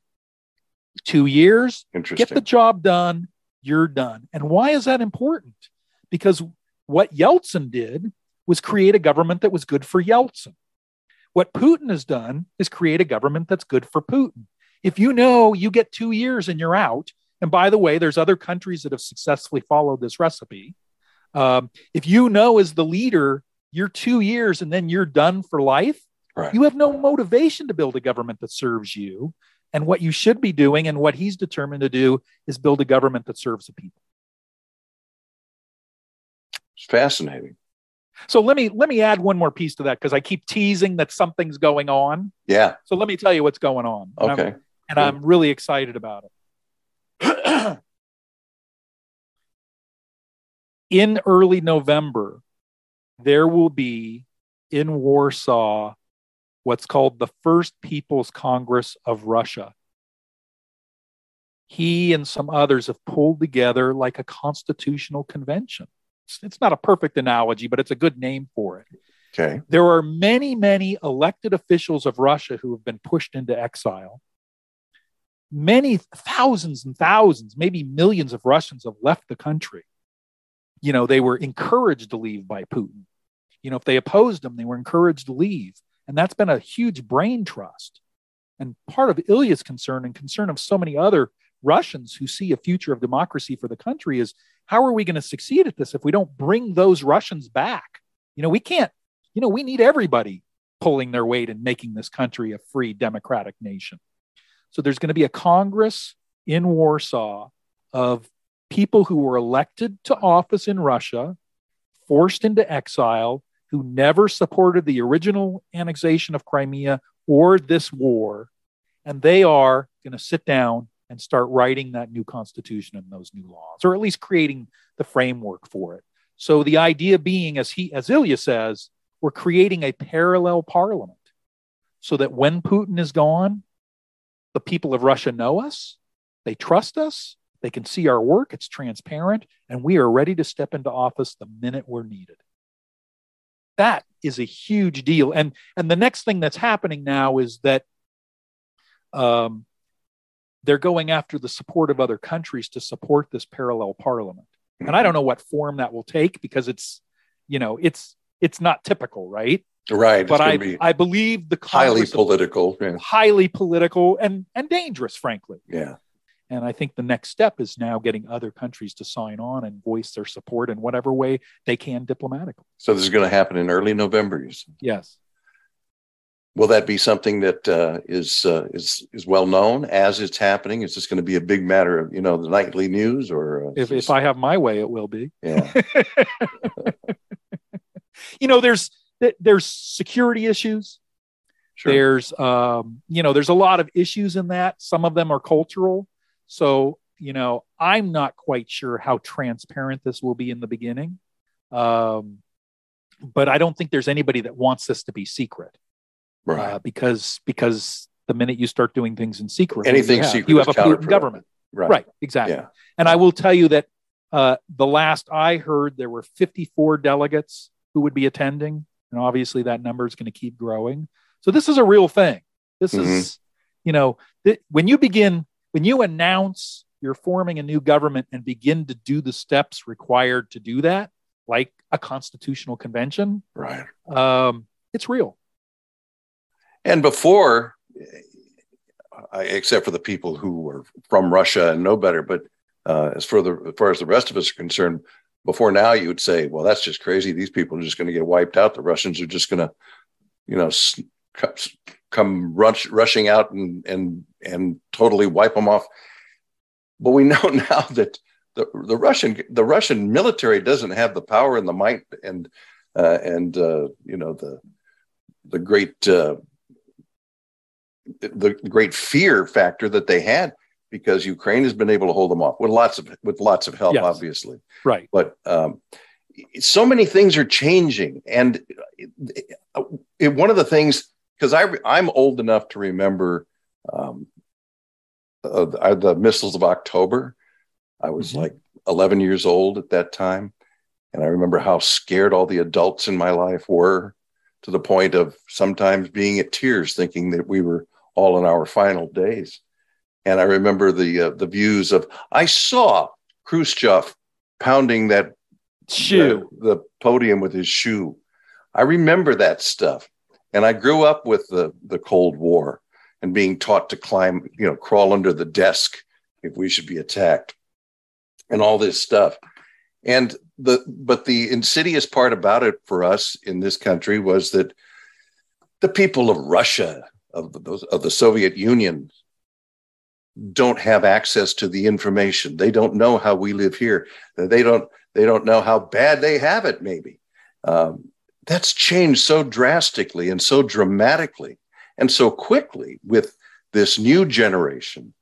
Two years, Interesting. get the job done, you're done. And why is that important? Because what Yeltsin did was create a government that was good for Yeltsin. What Putin has done is create a government that's good for Putin. If you know you get two years and you're out, and by the way, there's other countries that have successfully followed this recipe. Um, if you know as the leader, you're two years and then you're done for life, Right. you have no motivation to build a government that serves you. And what you should be doing and what he's determined to do is build a government that serves the people. It's fascinating. So let me let me add one more piece to that because I keep teasing that something's going on. Yeah. So let me tell you what's going on. And I'm- Okay. and I'm really excited about it. in early November, there will be in Warsaw what's called the First People's Congress of Russia. he and some others have pulled together like a constitutional convention. It's, not a perfect analogy, but it's a good name for it. Okay. There are many, many elected officials of Russia who have been pushed into exile. Many thousands and thousands, maybe millions of Russians have left the country. You know, they were encouraged to leave by Putin. You know, if they opposed him, they were encouraged to leave. And that's been a huge brain trust. And part of Ilya's concern and concern of so many other Russians who see a future of democracy for the country is how are we going to succeed at this if we don't bring those Russians back? You know, we can't, you know, we need everybody pulling their weight and making this country a free democratic nation. So there's going to be a Congress in Warsaw of people who were elected to office in Russia, forced into exile, who never supported the original annexation of Crimea or this war. And they are going to sit down and start writing that new constitution and those new laws, or at least creating the framework for it. So the idea being, as he, as Ilya says, we're creating a parallel parliament so that when Putin is gone, the people of Russia know us, they trust us, they can see our work, it's transparent, and we are ready to step into office the minute we're needed. That is a huge deal. And, and the next thing that's happening now is that um, they're going after the support of other countries to support this parallel parliament. And I don't know what form that will take because it's, you know, it's it's not typical, right? Right. But I I believe the highly political, yeah. highly political and and dangerous, frankly. Yeah. And I think the next step is now getting other countries to sign on and voice their support in whatever way they can diplomatically. So this is going to happen in early November, you said? Yes. Will that be something that uh, is uh, is is well known as it's happening? Is this going to be a big matter of you know the nightly news or uh, if if I have my way, it will be. Yeah. you know, there's there's security issues. Sure. There's um, you know, there's a lot of issues in that. Some of them are cultural. So you know, I'm not quite sure how transparent this will be in the beginning. Um, but I don't think there's anybody that wants this to be secret right? Uh, because because the minute you start doing things in secret, anything you have, secret, you have a Putin government, right? Right, exactly. Yeah. And I will tell you that uh, the last I heard, there were 54 delegates who would be attending, and obviously that number is going to keep growing. So this is a real thing. This mm-hmm. is, you know, th- when you begin, when you announce you're forming a new government and begin to do the steps required to do that, like a constitutional convention, right? Um, it's real. And before, except for the people who were from Russia and know better, but uh, as for the as far as the rest of us are concerned, before now you would say, well, that's just crazy. These people are just going to get wiped out. The Russians are just going to, you know, come rush, rushing out and and and totally wipe them off. But we know now that the the Russian the Russian military doesn't have the power and the might and uh, and uh, you know the the great uh, the great fear factor that they had because Ukraine has been able to hold them off with lots of with lots of help, yes. obviously. Right. But um, so many things are changing, and it, it, one of the things because I I'm old enough to remember um, uh, the missiles of October. I was mm-hmm. like 11 years old at that time, and I remember how scared all the adults in my life were to the point of sometimes being at tears, thinking that we were all in our final days. And I remember the uh, the views of I saw Khrushchev pounding that shoe, the, the podium with his shoe. I remember that stuff, and I grew up with the the Cold War and being taught to climb, you know, crawl under the desk if we should be attacked, and all this stuff. And the but the insidious part about it for us in this country was that the people of Russia of the, of the Soviet Union don't have access to the information. They don't know how we live here. They don't they don't know how bad they have it. Maybe um, that's changed so drastically and so dramatically and so quickly with this new generation,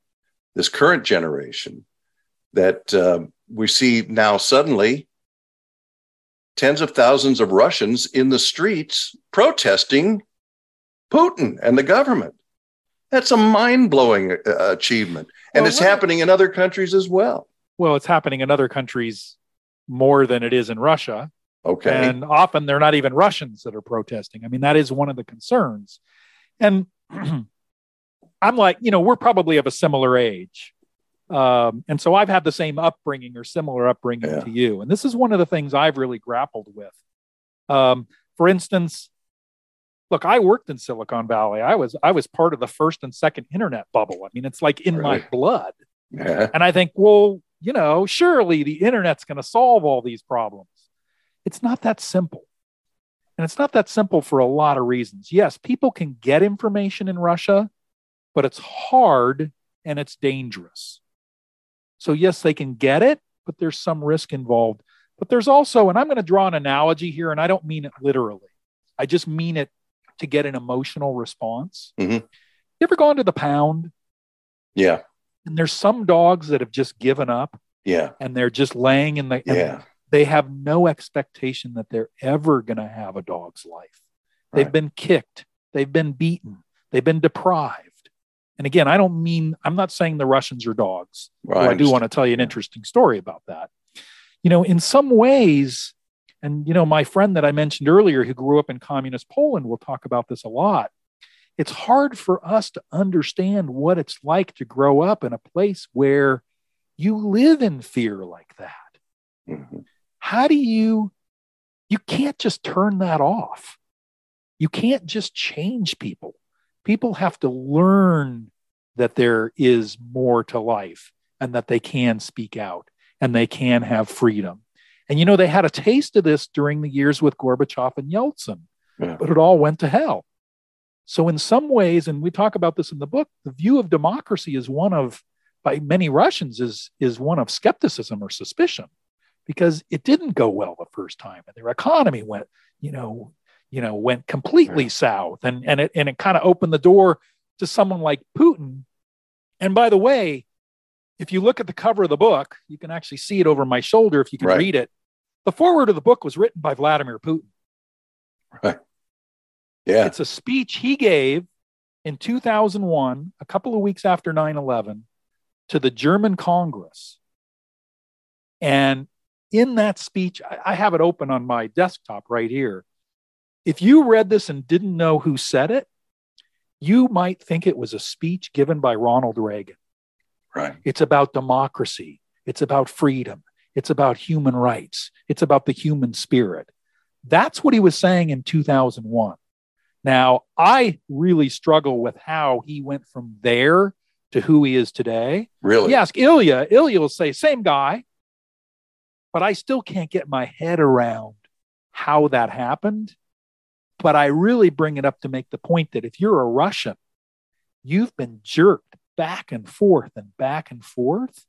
this current generation, that uh, we see now suddenly tens of thousands of Russians in the streets protesting Putin and the government. That's a mind blowing uh, achievement. And Well, it's happening in other countries as well. Well, it's happening in other countries more than it is in Russia. Okay. And often they're not even Russians that are protesting. I mean, that is one of the concerns. And I'm like, you know, we're probably of a similar age. Um, and so I've had the same upbringing or similar upbringing Yeah. to you. And this is one of the things I've really grappled with. Um, for instance, look, I worked in Silicon Valley. I was I was part of the first and second internet bubble. I mean, it's like in my blood. yeah. And I think, well, you know, surely the internet's going to solve all these problems. It's not that simple. And it's not that simple for a lot of reasons. Yes, people can get information in Russia, but it's hard and it's dangerous. So, yes, they can get it, but there's some risk involved. But there's also, and I'm going to draw an analogy here, and I don't mean it literally, I just mean it to get an emotional response. Mhm. You ever gone to the pound Yeah. and there's some dogs that have just given up Yeah. and they're just laying in the Yeah. they have no expectation that they're ever going to have a dog's life they've Right. been kicked they've been beaten they've been deprived and again i don't mean i'm not saying the russians are dogs Well, i do want to tell you an interesting story about that you know in some ways and you know my friend that i mentioned earlier who grew up in communist poland will talk about this a lot. It's hard for us to understand what it's like to grow up in a place where you live in fear like that. Mhm. how do you you can't just turn that off. You can't just change people. People have to learn that there is more to life and that they can speak out and they can have freedom and you know they had a taste of this during the years with gorbachev and yeltsin Yeah. but it all went to hell so in some ways and we talk about this in the book the view of democracy is one of by many russians is is one of skepticism or suspicion because it didn't go well the first time and their economy went you know you know went completely Yeah. south and and it and it kind of opened the door to someone like Putin and by the way if you look at the cover of the book you can actually see it over my shoulder if you can Right. read it the foreword of the book was written by Vladimir Putin Right. Yeah. it's a speech he gave in 2001 a couple of weeks after 9/11 to the German Congress and in that speech, I, I have it open on my desktop right here. If you read this and didn't know who said it, you might think it was a speech given by Ronald Reagan. Right. It's about democracy, it's about freedom, it's about human rights, it's about the human spirit. That's what he was saying in 2001. Now, I really struggle with how he went from there to who he is today. Really? You ask Ilya, Ilya will say, same guy. But I still can't get my head around how that happened. But I really bring it up to make the point that if you're a Russian, you've been jerked back and forth and back and forth.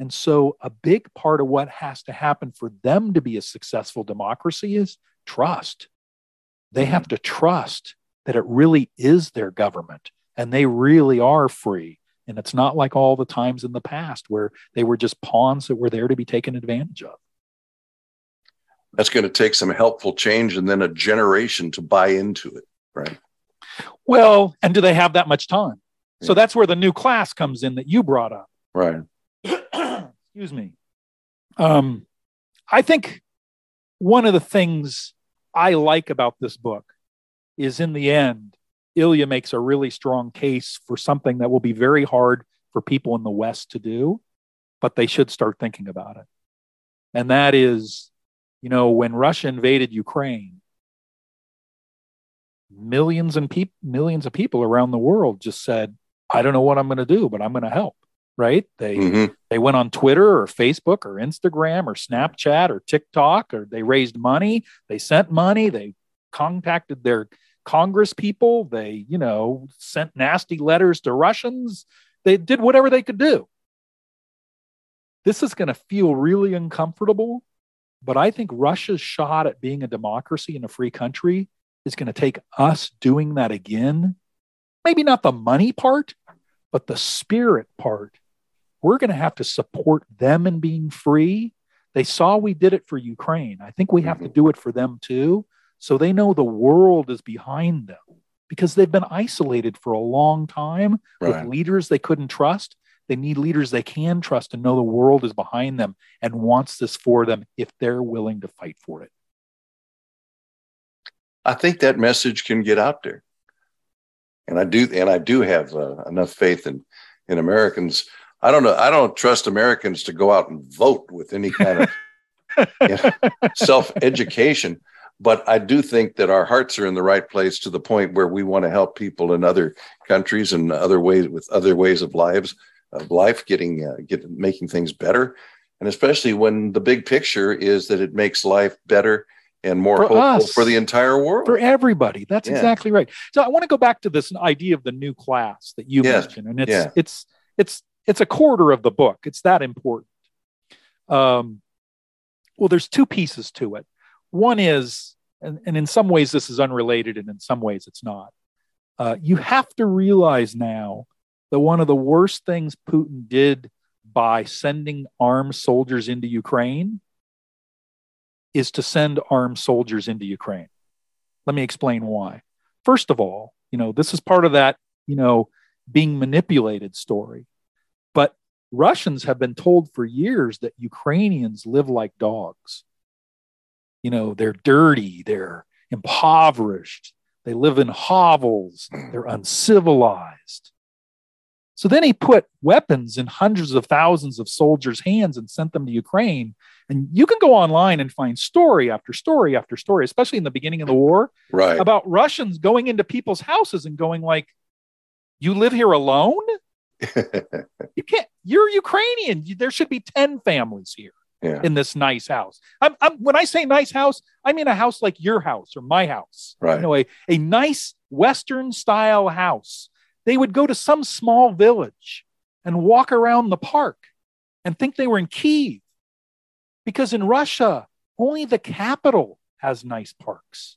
And so, a big part of what has to happen for them to be a successful democracy is trust. They have mm-hmm. to trust that it really is their government and they really are free. And it's not like all the times in the past where they were just pawns that were there to be taken advantage of. That's going to take some helpful change and then a generation to buy into it. Right. Well, and do they have that much time? So that's where the new class comes in that you brought up. Right. Excuse me. Um, I think one of the things I like about this book is in the end, Ilya makes a really strong case for something that will be very hard for people in the West to do, but they should start thinking about it. And that is, you know, when Russia invaded Ukraine, millions and peop- millions of people around the world just said, I don't know what I'm going to do, but I'm going to help. Right? They Mhm. they went on Twitter or Facebook or Instagram or Snapchat or TikTok or they raised money, they sent money, they contacted their Congress people, they, you know, sent nasty letters to Russians. They did whatever they could do. This is going to feel really uncomfortable, but I think Russia's shot at being a democracy and a free country is going to take us doing that again. Maybe not the money part, but the spirit part we're going to have to support them in being free. They saw we did it for Ukraine. I think we have to do it for them too. So they know the world is behind them. because they've been isolated for a long time Right. with leaders they couldn't trust. They need leaders they can trust and know the world is behind them and wants this for them if they're willing to fight for it. I think that message can get out there, and I do, and I do have uh, enough faith in in Americans. I don't know. I don't trust Americans to go out and vote with any kind of you know, self education, but I do think that our hearts are in the right place to the point where we want to help people in other countries and other ways with other ways of lives of life getting uh, get making things better, and especially when the big picture is that it makes life better and more For hopeful us. for the entire world. for everybody. That's Yeah. exactly right. So I want to go back to this idea of the new class that you Yes. mentioned, and it's Yeah. it's it's it's a quarter of the book. It's that important. Um, well, there's two pieces to it. One is, and, and in some ways this is unrelated, and in some ways it's not. Uh, you have to realize now that one of the worst things Putin did by sending armed soldiers into Ukraine is to send armed soldiers into Ukraine. Let me explain why. First of all, you know, this is part of that, you know, being manipulated story. Russians have been told for years that Ukrainians live like dogs. You know, they're dirty, they're impoverished, they live in hovels, they're uncivilized. So then he put weapons in hundreds of thousands of soldiers' hands and sent them to Ukraine. And you can go online and find story after story after story, especially in the beginning of the war, right. about Russians going into people's houses and going like, "You live here alone? You can't. You're Ukrainian. You- There should be ten families here yeah. in this nice house." I'm, I'm, when I say nice house, I mean a house like your house or my house. Right. You know, a, a nice Western style house. They would go to some small village and walk around the park and think they were in Kiev. Because in Russia, only the capital has nice parks.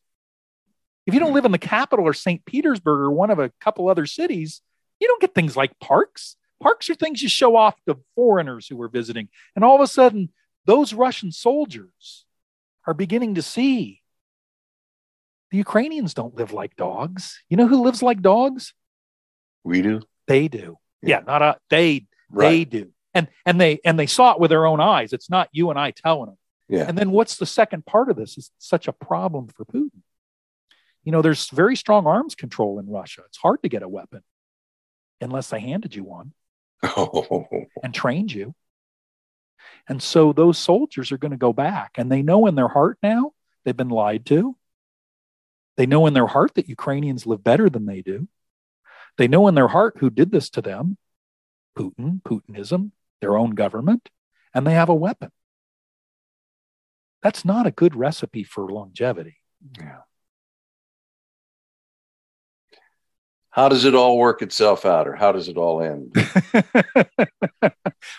If you don't hmm. live in the capital or St. Petersburg or one of a couple other cities, you don't get things like parks. Parks are things you show off to foreigners who are visiting. And all of a sudden, those Russian soldiers are beginning to see the Ukrainians don't live like dogs. You know who lives like dogs? we do. They do. Yeah. Yeah, not a they they do. And and they and they saw it with their own eyes. It's not you and I telling them. Yeah. And then what's the second part of this is such a problem for Putin. You know, there's very strong arms control in Russia. It's hard to get a weapon unless they handed you one Oh, and trained you. And so those soldiers are going to go back and they know in their heart now they've been lied to. They know in their heart that Ukrainians live better than they do. They know in their heart who did this to them Putin, Putinism, their own government, and they have a weapon. That's not a good recipe for longevity. yeah. How does it all work itself out, or how does it all end?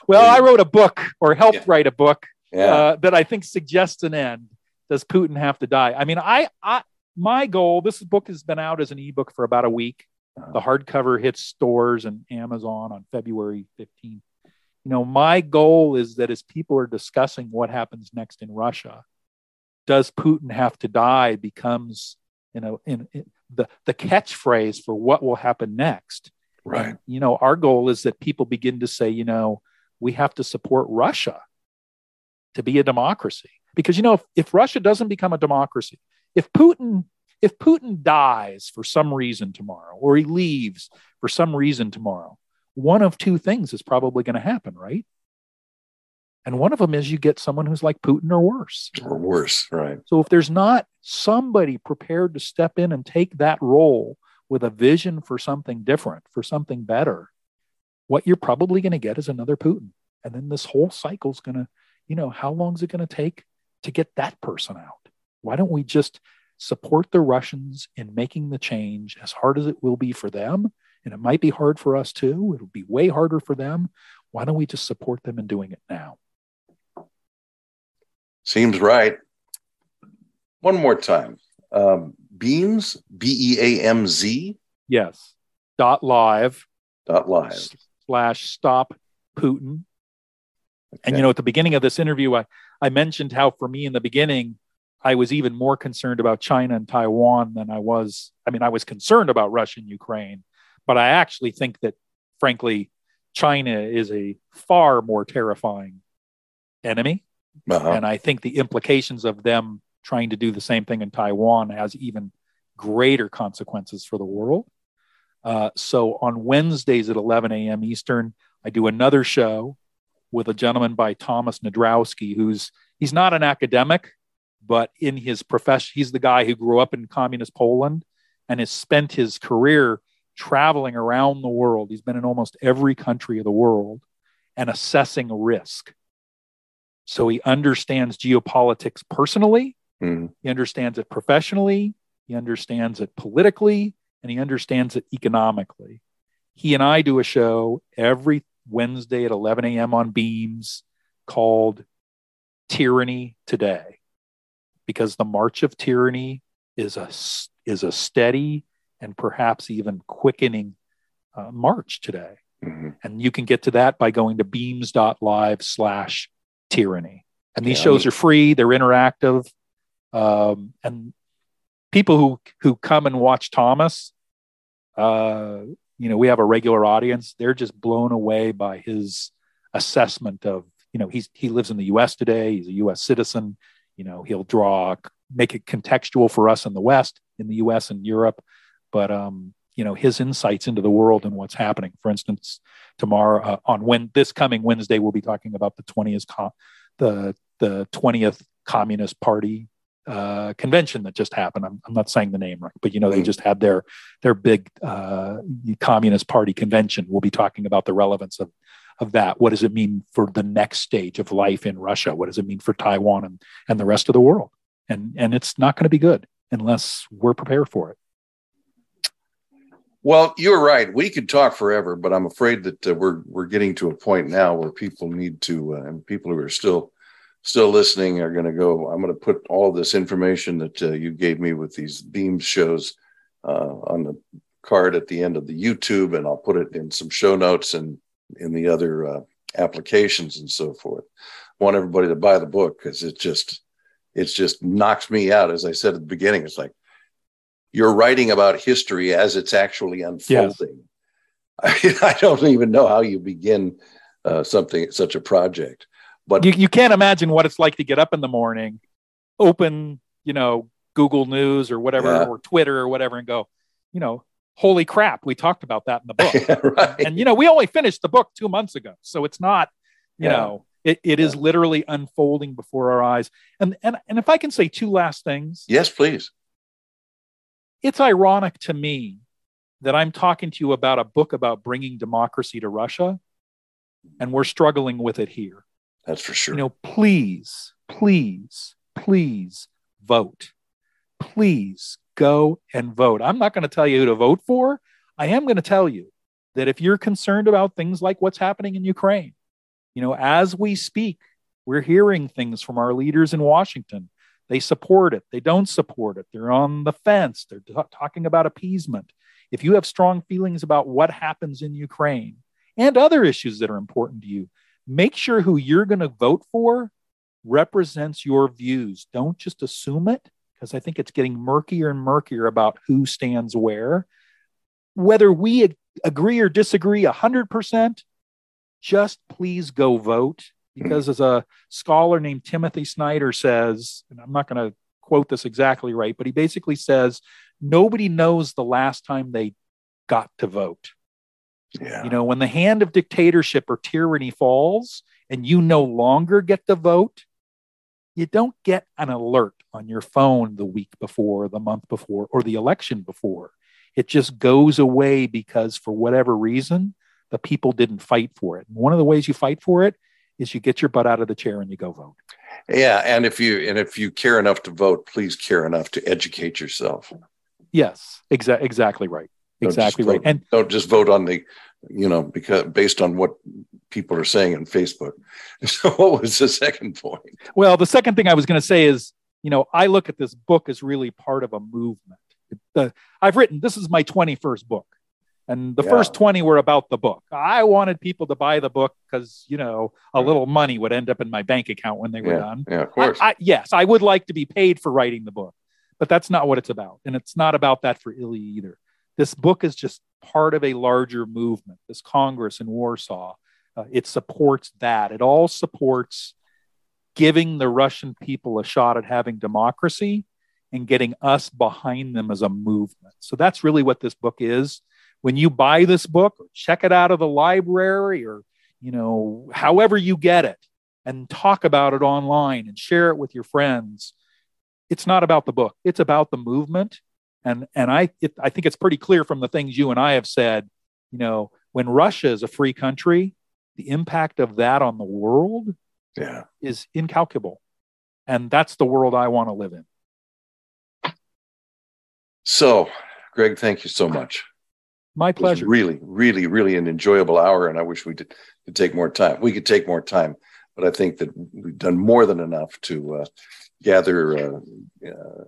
well, I wrote a book or helped Yeah. write a book Yeah. uh, that I think suggests an end. Does Putin have to die? I mean, I, I, my goal. This book has been out as an ebook for about a week. Uh-huh. The hardcover hits stores and Amazon on February fifteenth. You know, my goal is that as people are discussing what happens next in Russia, does Putin have to die becomes you know in, in the the catchphrase for what will happen next. right. And, you know, our goal is that people begin to say, you know, we have to support Russia to be a democracy. Because, you know, if, if Russia doesn't become a democracy, if Putin if Putin dies for some reason tomorrow, or he leaves for some reason tomorrow, one of two things is probably going to happen, right? And one of them is you get someone who's like Putin or worse. Or worse. Right. So if there's not somebody prepared to step in and take that role with a vision for something different, for something better, what you're probably going to get is another Putin. And then this whole cycle's going to, you know, how long is it going to take to get that person out? Why don't we just support the Russians in making the change as hard as it will be for them? And it might be hard for us too. It'll be way harder for them. Why don't we just support them in doing it now? Seems right. One more time. Um, Beamz, B E A M Z Yes. Dot live. dot live. slash stop Putin. And you know, at the beginning of this interview, I, I mentioned how for me in the beginning, I was even more concerned about China and Taiwan than I was. I mean, I was concerned about Russia and Ukraine, but I actually think that, frankly, China is a far more terrifying enemy. Uh-huh. And I think the implications of them trying to do the same thing in Taiwan has even greater consequences for the world. Uh, so on Wednesdays at 11 a.m. Eastern, I do another show with a gentleman by Thomas Nadrowski, who's he's not an academic, but in his profession, he's the guy who grew up in communist Poland and has spent his career traveling around the world. He's been in almost every country of the world and assessing risk. So he understands geopolitics personally, mm. he understands it professionally, he understands it politically, and he understands it economically. He and I do a show every Wednesday at 11 a.m. on Beamz called Tyranny Today, because the march of tyranny is a, is a steady and perhaps even quickening uh, march today. Mm-hmm. And you can get to that by going to beamz.live slash tyranny. And these yeah, shows I mean, are free, they're interactive. Um, and people who, who come and watch Thomas, uh, you know, we have a regular audience. They're just blown away by his assessment of, you know, he's, he lives in the US today, he's a US citizen. You know, he'll draw, make it contextual for us in the West, in the US and Europe but um, you know his insights into the world and what's happening. For instance, tomorrow uh, on when this coming Wednesday, we'll be talking about the twentieth the the twentieth Communist Party uh, convention that just happened. I'm, I'm, not saying the name right, but you know they just had their their big uh, Communist Party convention. We'll be talking about the relevance of of that. What does it mean for the next stage of life in Russia? What does it mean for Taiwan and and the rest of the world? And and it's not going to be good unless we're prepared for it. Well, you're right. We could talk forever, but I'm afraid that uh, we're we're getting to a point now where people need to, uh, and people who are still still listening are going to go. I'm going to put all this information that uh, you gave me with these beam shows uh, on the card at the end of the YouTube, and I'll put it in some show notes and in the other uh, applications and so forth. I want everybody to buy the book because it just it just knocks me out. As I said at the beginning, it's like you're writing about history as it's actually unfolding. Yes. I, I, don't even know how you begin uh, something such a project. But you, you can't imagine what it's like to get up in the morning, open, you know, Google News or whatever, yeah. or Twitter or whatever, and go, you know, holy crap, we talked about that in the book. yeah, right. And you know, we only finished the book two months ago, so it's not, you yeah. know, it, it is literally unfolding before our eyes. And and and if I can say two last things, yes, please it's ironic to me that I'm talking to you about a book about bringing democracy to Russia, and we're struggling with it here. That's for sure. You know, please, please, please vote. Please go and vote. I'm not going to tell you who to vote for. I am going to tell you that if you're concerned about things like what's happening in Ukraine, you know, as we speak, we're hearing things from our leaders in Washington they support it. They don't support it. They're on the fence. They're t- talking about appeasement. If you have strong feelings about what happens in Ukraine and other issues that are important to you, make sure who you're going to vote for represents your views. Don't just assume it, because I think it's getting murkier and murkier about who stands where. Whether we ag- agree or disagree 100%, just please go vote Mm. because as a scholar named Timothy Snyder says, and I'm not going to quote this exactly right, but he basically says nobody knows the last time they got to vote. Yeah. You know, when the hand of dictatorship or tyranny falls and you no longer get to vote, you don't get an alert on your phone the week before, the month before, or the election before. It just goes away because, for whatever reason, the people didn't fight for it. And one of the ways you fight for it is you get your butt out of the chair and you go vote. Yeah, and if you and if you care enough to vote, please care enough to educate yourself. Yes, exa- exactly right. Exactly right. and don't just vote on the, you know, because based on what people are saying on Facebook. So what was the second point? Well, the second thing I was going to say is, you know, I look at this book as really part of a movement. I've written this is my 21st book. And the Yeah. first 20 were about the book. I wanted people to buy the book because, you know, a little money would end up in my bank account when they were Yeah, done. yeah, of course. I, yes, I would like to be paid for writing the book, but that's not what it's about. And it's not about that for Ilya either. This book is just part of a larger movement, this Congress in Warsaw. Uh, it supports that. It all supports giving the Russian people a shot at having democracy and getting us behind them as a movement. So that's really what this book is. When you buy this book or check it out of the library or, you know, however you get it and talk about it online and share it with your friends, it's not about the book. It's about the movement. And, and I, it, I think it's pretty clear from the things you and I have said, you know, when Russia is a free country, the impact of that on the world yeah. is incalculable. And that's the world I want to live in. So, Greg, thank you so much. My It was pleasure. really, really, really an enjoyable hour, and I wish we did, could take more time. We could take more time, but I think that we've done more than enough to uh, gather, uh, uh,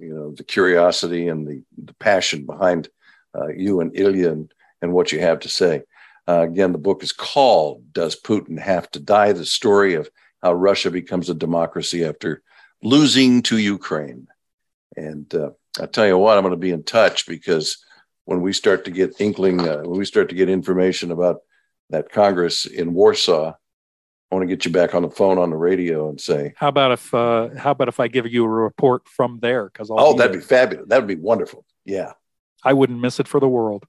you know, the curiosity and the, the passion behind uh, you and Ilya and, and what you have to say. Uh, again, the book is called "Does Putin Have to Die?" The story of how Russia becomes a democracy after losing to Ukraine. And uh, I tell you what, I'm going to be in touch because when we start to get inkling, uh, when we start to get information about that Congress in Warsaw, I want to get you back on the phone on the radio and say, How about if uh, how about if I give you a report from there? Because "Oh, that'd be fabulous. That'd be wonderful." Yeah. I wouldn't miss it for the world.